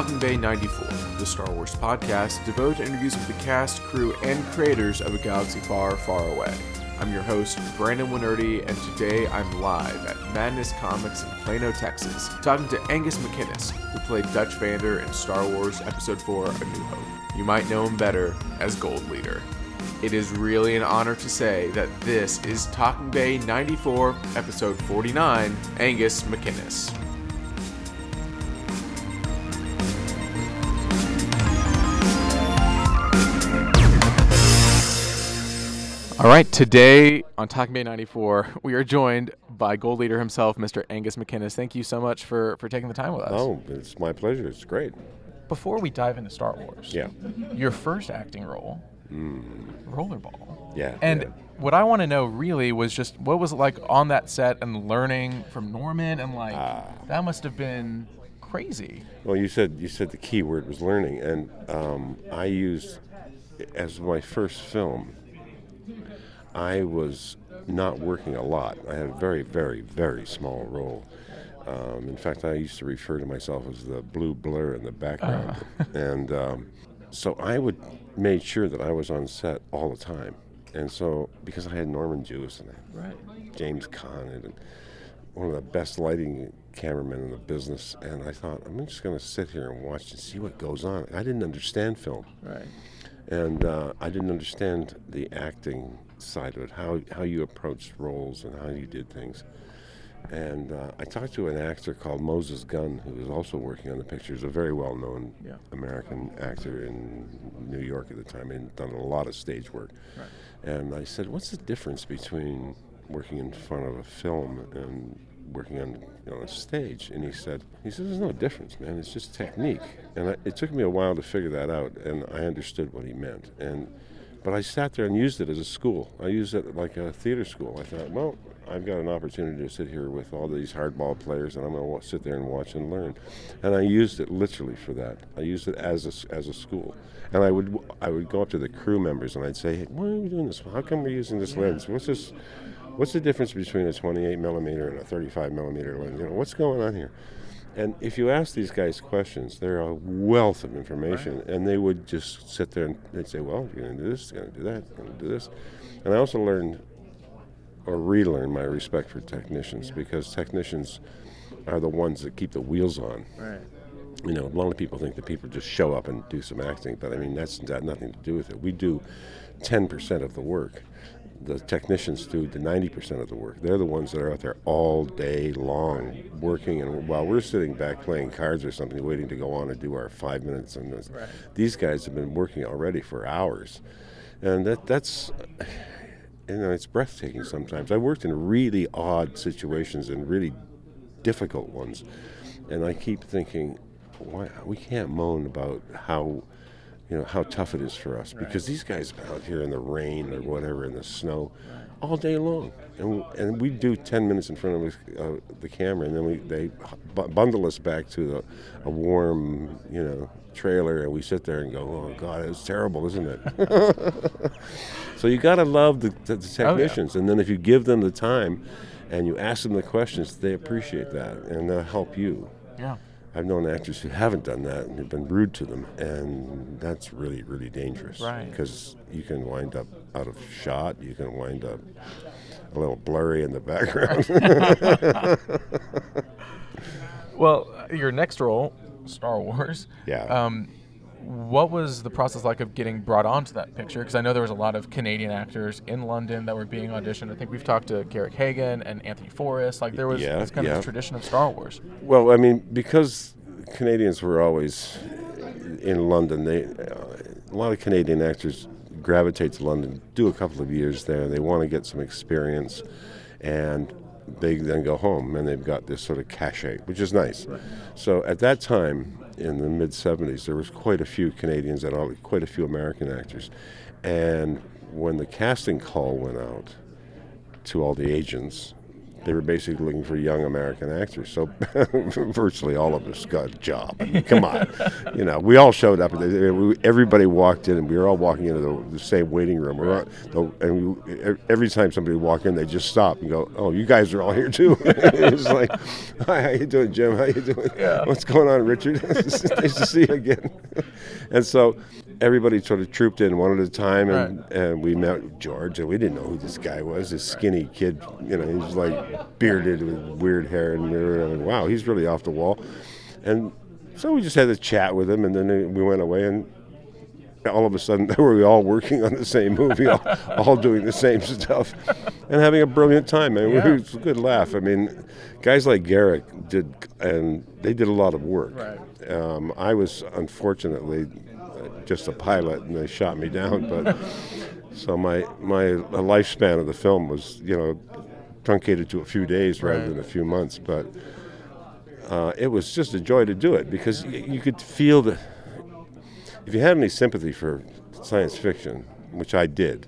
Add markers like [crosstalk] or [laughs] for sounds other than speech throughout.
Talking Bay 94, the Star Wars podcast devoted to interviews with the cast, crew, and creators of a galaxy far, far away. I'm your host, Brandon Wainerdi, and today I'm live at Madness Comics in Plano, Texas, talking to Angus MacInnes, who played Dutch Vander in Star Wars Episode 4 A New Hope. You might know him better as Gold Leader. It is really an honor to say that this is Talking Bay 94, Episode 49, Angus MacInnes. All right, today on Talking Bay 94, [laughs] we are joined by Gold Leader himself, Mr. Angus MacInnes. Thank you so much for, for taking the time with us. Oh, it's my pleasure. It's great. Before we dive into Star Wars, Yeah. your first acting role, Rollerball. Yeah. And yeah. what I want to know really was just what was it like on that set and learning from Norman and like Ah. that must have been crazy. Well, you said you said the key word was learning, and um, I used as my first film. I was not working a lot. I had a very, very, very small role. Um, in fact, I used to refer to myself as the blue blur in the background, [laughs] and um, so I would made sure that I was on set all the time. And so, because I had Norman Jewison and Right. James Caan and one of the best lighting cameramen in the business, and I thought I'm just going to sit here and watch and see what goes on. I didn't understand film, Right. And uh, I didn't understand the acting side of it, how how you approached roles and how you did things. And uh, I talked to an actor called Moses Gunn, who was also working on the picture. He's a very well-known Yeah. American actor in New York at the time, and done a lot of stage work. Right. And I said, "What's the difference between working in front of a film and working on you know, a stage?" And he said, "He said there's no difference, man. It's just technique." And I, it took me a while to figure that out, and I understood what he meant. And but I sat there and used it as a school. I used it like a theater school. I thought, well, I've got an opportunity to sit here with all these hardball players, and I'm going to sit there and watch and learn. And I used it literally for that. I used it as a, as a school. And I would I would go up to the crew members and I'd say, hey, why are we doing this? How come we're using this lens? What's this? What's the difference between a 28 millimeter and a 35 millimeter lens? You know, what's going on here? And if you ask these guys questions, they're a wealth of information, and they would just sit there and they'd say, "Well, you're going to do this, you're going to do that, you're going to do this." And I also learned, or relearned, my respect for technicians because technicians are the ones that keep the wheels on. Right. You know, a lot of people think that people just show up and do some acting, but I mean that's got nothing to do with it. We do 10% of the work. The technicians do the 90% of the work. They're the ones that are out there all day long working, and while we're sitting back playing cards or something, waiting to go on and do our five minutes, and Right. these guys have been working already for hours, and that that's you know it's breathtaking sometimes. I worked in really odd situations and really difficult ones, and I keep thinking, why we can't moan about how you know how tough it is for us because these guys out here in the rain or whatever in the snow all day long, and and we do ten minutes in front of uh, the camera, and then we they bu- bundle us back to the, a warm you know trailer, and we sit there and go, oh God, it's terrible, isn't it? [laughs] so you got to love the, the, the technicians, and then if you give them the time. And you ask them the questions, they appreciate that, and they'll help you. Yeah. I've known actors who haven't done that and have been rude to them, and that's really, really dangerous. Right. Because you can wind up out of shot. You can wind up a little blurry in the background. [laughs] Well, your next role, Star Wars. Yeah. Um, what was the process like of getting brought onto that picture? Because I know there was a lot of Canadian actors in London that were being auditioned. I think we've talked to Garrick Hagon and Anthony Forrest. Like there was Yeah, this kind of yeah. this tradition of Star Wars. well, I mean, because Canadians were always in London, they uh, a lot of Canadian actors gravitate to London, do a couple of years there. They want to get some experience, and they then go home, and they've got this sort of cachet, which is nice. So at that time, in the mid 70s, there was quite a few Canadians and quite a few American actors. And when the casting call went out to all the agents they were basically looking for young American actors. So [laughs] virtually all of us got a job. I mean, come on, [laughs] you know, we all showed up. Everybody walked in, and we were all walking into the, the same waiting room. We're all, and we, every time somebody walked in, they just stop and go, "Oh, you guys are all here too." [laughs] it's like, "Hi, how you doing, Jim? How you doing? Yeah. What's going on, Richard? nice to see you again." and so everybody sort of trooped in one at a time, and, right. and we met George, and we didn't know who this guy was. This skinny kid, you know, he was like bearded with weird hair, and we were like, wow, he's really off the wall. And so we just had a chat with him, and then we went away, and all of a sudden [laughs] we were all working on the same movie, all, [laughs] all, doing the same stuff, and having a brilliant time. I mean, yeah. it was a good laugh. I mean, guys like Garrick did, and they did a lot of work. Right. Um, I was unfortunately just a pilot, and they shot me down. But [laughs] so my my lifespan of the film was, you know, truncated to a few days rather right. than a few months. But uh, it was just a joy to do it because y- you could feel the. If you had any sympathy for science fiction, which I did,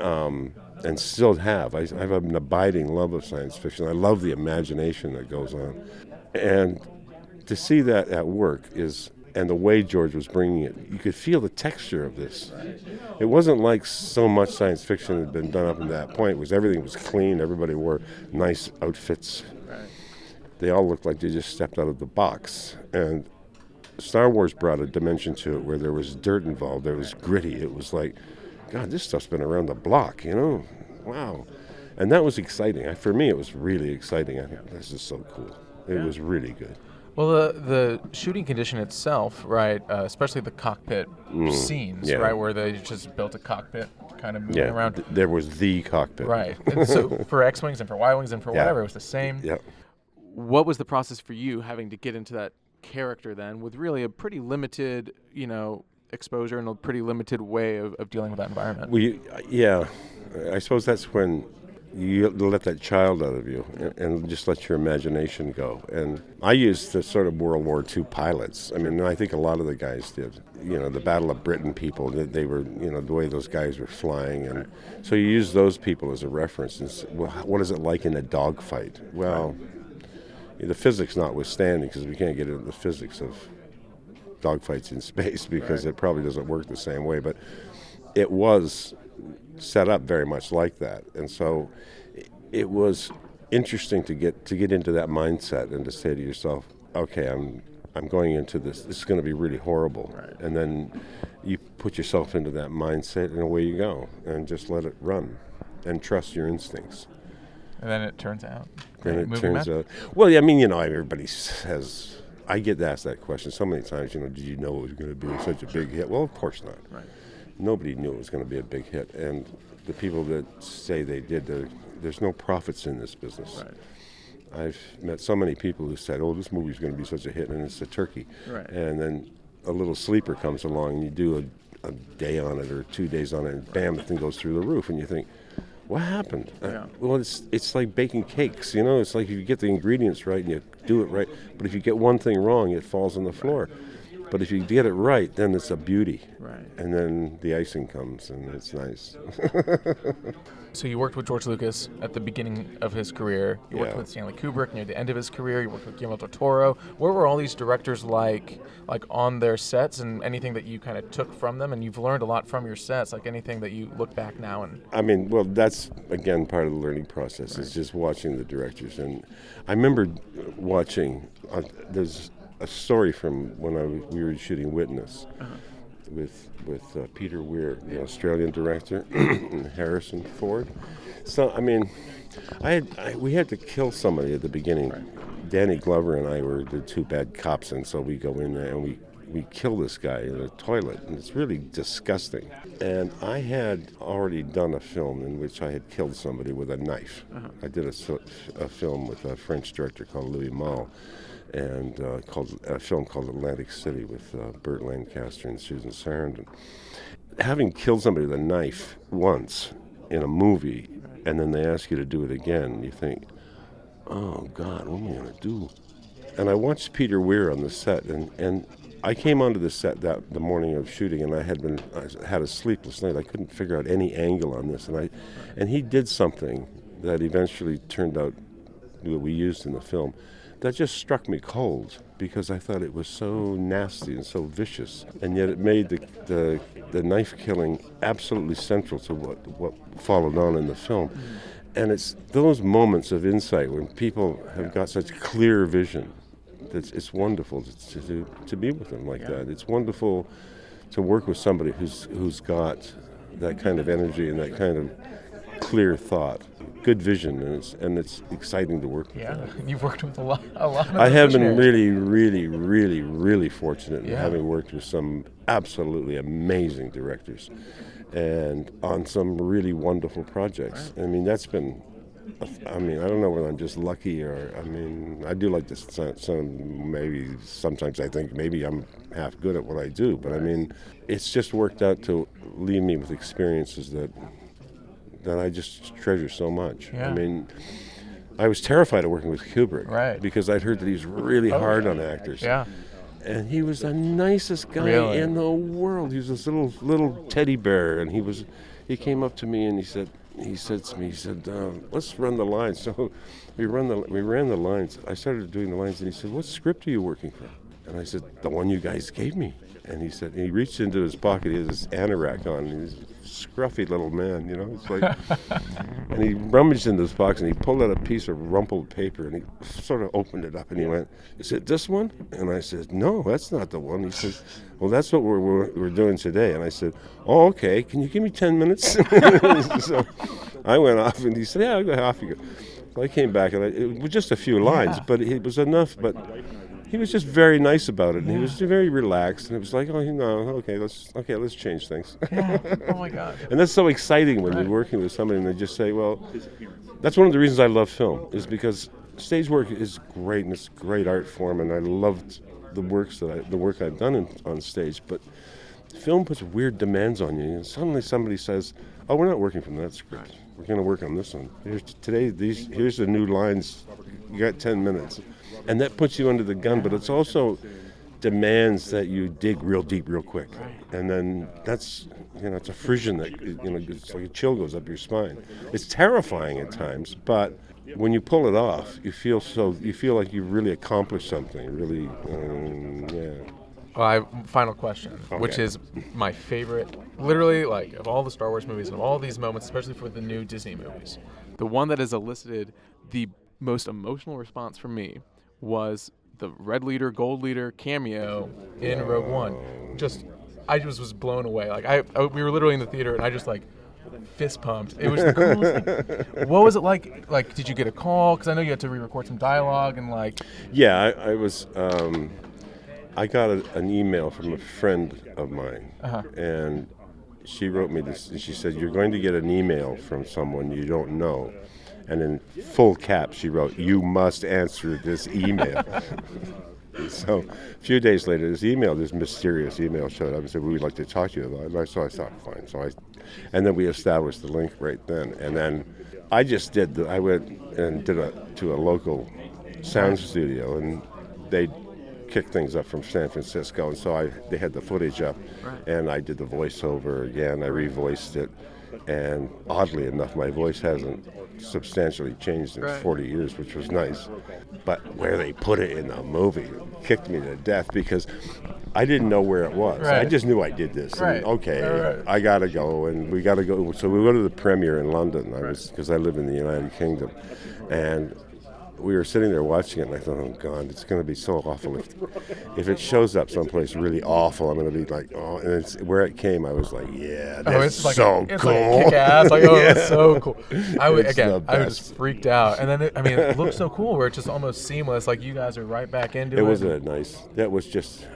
um, and still have, I, I have an abiding love of science fiction. I love the imagination that goes on, and to see that at work is and the way George was bringing it, you could feel the texture of this. It wasn't like so much science fiction had been done up to that point. It was everything was clean. Everybody wore nice outfits. They all looked like they just stepped out of the box. And Star Wars brought a dimension to it where there was dirt involved. There was gritty. It was like, God, this stuff's been around the block. You know, wow. And that was exciting. For me, it was really exciting. I think this is so cool. It was really good. Well, the the shooting condition itself, right? Uh, especially the cockpit mm, scenes, yeah. right, where they just built a cockpit, kind of moving yeah, around. Th- there was the cockpit, right? And so [laughs] for X wings and for Y wings and for yeah. whatever, it was the same. Yeah. What was the process for you having to get into that character then, with really a pretty limited, you know, exposure and a pretty limited way of, of dealing with that environment? We, yeah, I suppose that's when you let that child out of you and, and, just let your imagination go. And I used the sort of World War II pilots. I mean, I think a lot of the guys did. You know, the Battle of Britain people, they were, you know, the way those guys were flying. And so you use those people as a reference. And say, well, what is it like in a dogfight? Well, the physics notwithstanding, because we can't get into the physics of dogfights in [laughs] space because right. it probably doesn't work the same way. But it was set up very much like that, and so it was interesting to get to get into that mindset and to say to yourself, okay, I'm I'm going into this. This is going to be really horrible, right. and then you put yourself into that mindset, and away you go, and just let it run, and trust your instincts. And then it turns out. Then it turns out. Well, yeah, I mean, you know, everybody has. I get asked that question so many times. You know, did you know it was going to be such a big hit? Well, of course not. Right nobody knew it was going to be a big hit. And the people that say they did, there's no profits in this business. Right. I've met so many people who said, "Oh, this movie's going to be such a hit," and it's a turkey. Right. And then a little sleeper comes along, and you do a, a day on it or two days on it, and bam, the thing goes through the roof, and you think, "What happened?" Uh, yeah. Uh, well, it's it's like baking cakes, you know. It's like if you get the ingredients right and you do it right, but if you get one thing wrong, it falls on the floor. Right. But if you get it right, then it's a beauty. Right. And then the icing comes, and it's nice. [laughs] so you worked with George Lucas at the beginning of his career. You worked yeah. with Stanley Kubrick near the end of his career. You worked with Guillermo del Toro. What were all these directors like, like on their sets, and anything that you kind of took from them? And you've learned a lot from your sets. Like anything that you look back now and. I mean, well, that's again part of the learning process. Right. Is just watching the directors, and I remember watching. Uh, there's a story from when I was, we were shooting Witness uh-huh. with with uh, Peter Weir, the Australian director, [clears throat] and Harrison Ford. So I mean, I had I, we had to kill somebody at the beginning. Right. Danny Glover and I were the two bad cops, and so we go in there and we we kill this guy in a toilet, and it's really disgusting. And I had already done a film in which I had killed somebody with a knife. Uh-huh. I did a, a, film with a French director called Louis Malle and uh, called a film called Atlantic City with uh, Burt Lancaster and Susan Sarandon. Having killed somebody with a knife once in a movie, and then they ask you to do it again, you think, "Oh God, what am I going to do?" And I watched Peter Weir on the set, and, and I came onto the set that the morning of shooting, and I had been I had a sleepless night. I couldn't figure out any angle on this, and I and he did something that eventually turned out that we used in the film that just struck me cold because I thought it was so nasty and so vicious, and yet it made the the, the knife killing absolutely central to what what followed on in the film. And it's those moments of insight when people have got such clear vision. It's, it's wonderful to, to, to be with them like yeah. that. It's wonderful to work with somebody who's who's got that kind of energy and that kind of clear thought, good vision, and it's and it's exciting to work with. Yeah, [laughs] you've worked with a lot, a lot. Of I have been really, really, really, really fortunate in having worked with some absolutely amazing directors, and on some really wonderful projects. Right. I mean, that's been. I mean, I don't know whether I'm just lucky or I mean, I do like to some maybe sometimes I think maybe I'm half good at what I do, but I mean, it's just worked out to leave me with experiences that that I just treasure so much. Yeah. I mean, I was terrified of working with Kubrick, right? Because I'd heard that he's really oh, hard on actors. Yeah. And he was the nicest guy really? in the world. He was this little little teddy bear, and he was. He came up to me and he said, he said to me, he said, uh, "Let's run the lines." [laughs] So we run the we ran the lines. I started doing the lines, and he said, "What script are you working from?" And I said, "The one you guys gave me." And he said, he reached into his pocket. He has this anorak on. And he's scruffy little man, you know. It's like, [laughs] and he rummaged in this box and he pulled out a piece of rumpled paper and he sort of opened it up and he went, "Is it this one?" And I said, "No, that's not the one." He said, "Well, that's what we're, we're, we're doing today." And I said, "Oh, okay. Can you give me ten minutes?" [laughs] so I went off and he said, "Yeah, I'll go off you go." So I came back and I, it was just a few lines, yeah. but it was enough. But he was just very nice about it, and yeah. he was very relaxed, and it was like, oh, you know, okay, let's okay, let's change things. Yeah. Oh my [laughs] God. and that's so exciting when right. you're working with somebody and they just say, well, that's one of the reasons I love film is because stage work is great and it's a great art form, and I loved the works that I, the work I've done in, on stage, but film puts weird demands on you, and suddenly somebody says, oh, we're not working from that script. We're going to work on this one. Here's today. These here's the new lines. You got ten minutes and that puts you under the gun. But it's also demands that you dig real deep, real quick, and then that's you know it's a frisson that you know it's like a chill goes up your spine. It's terrifying at times, but when you pull it off, you feel so you feel like you really accomplished something. Really, um, yeah. Well, I have final question, okay. which is my favorite, literally like of all the Star Wars movies and of all these moments, especially for the new Disney movies, the one that has elicited the most emotional response from me was the red leader, gold leader cameo in Rogue One. Just, I just was blown away. Like I, I we were literally in the theater, and I just like fist pumped. It was the coolest thing. What was it like? Like, did you get a call? Because I know you had to re-record some dialogue and like. Yeah, I, I was. Um, I got a, an email from a friend of mine, uh-huh. and she wrote me this. And she said, "You're going to get an email from someone you don't know." And in full caps she wrote, "You must answer this email." [laughs] so a few days later, this email, this mysterious email, showed up and said, "We'd like to talk to you about it." And I, so I thought, fine. So I, and then we established the link right then, and then I just did. The, I went and did a to a local sound studio, and they kicked things up from San Francisco, and so I they had the footage up, right. and I did the voiceover again. I revoiced it, and oddly enough, my voice hasn't substantially changed in right. 40 years, which was nice. But where they put it in the movie kicked me to death because I didn't know where it was. Right. I just knew I did this. Right. okay, I gotta go, and we gotta go. So we go to the premiere in London. I was because I live in the United Kingdom, and we were sitting there watching it, and I thought, oh God, it's going to be so awful if, if it shows up someplace really awful. I'm going to be like, oh, and it's where it came. I was like, yeah, oh, that's oh, it's like so a, it's cool. Like kick ass. Like, oh, yeah. [laughs] it's so cool. I would, again, I was freaked out, and then it, I mean, it looks so cool where it's just almost seamless. Like you guys are right back into it. It was a nice. That was just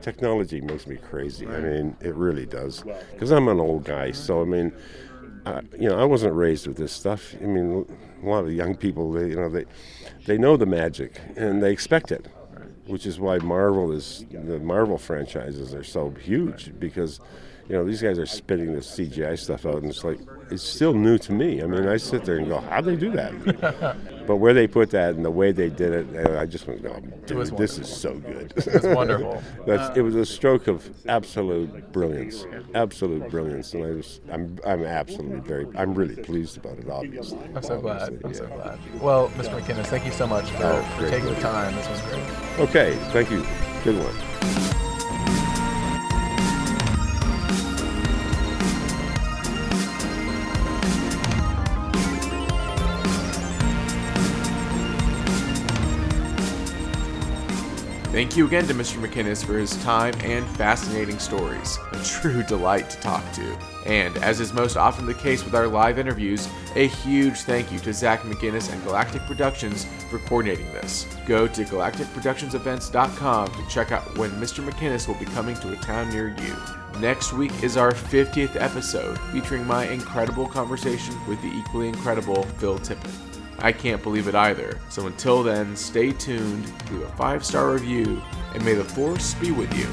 technology makes me crazy. I mean, it really does. Because I'm an old guy, so I mean, I, you know, I wasn't raised with this stuff. I mean, a lot of young people, they, you know, they they know the magic and they expect it, which is why Marvel is the Marvel franchises are so huge because you know, these guys are spitting this CGI stuff out, and it's like it's still new to me. I mean, I sit there and go, "How'd they do that?" [laughs] but where they put that and the way they did it, I just went, "Oh, dude, this is so good." It's wonderful. [laughs] That's it was a uh, stroke of absolute brilliance, absolute brilliance, and I was, I'm, I'm absolutely very, I'm really pleased about it. Obviously, I'm so glad. Obviously, I'm so glad. Well, Mr. MacInnes, thank you so much for, Oh, for taking the time. This was great. Okay, thank you. Good one. Thank you again to Mr. MacInnes for his time and fascinating stories. A true delight to talk to. And as is most often the case with our live interviews, a huge thank you to Zach McInnes and Galactic Productions for coordinating this. Go to galacticproductionsevents.com to check out when Mr. MacInnes will be coming to a town near you. Next week is our 50th episode, featuring my incredible conversation with the equally incredible Phil Tippett. I can't believe it either. So until then, stay tuned, leave a five star review, and may the force be with you.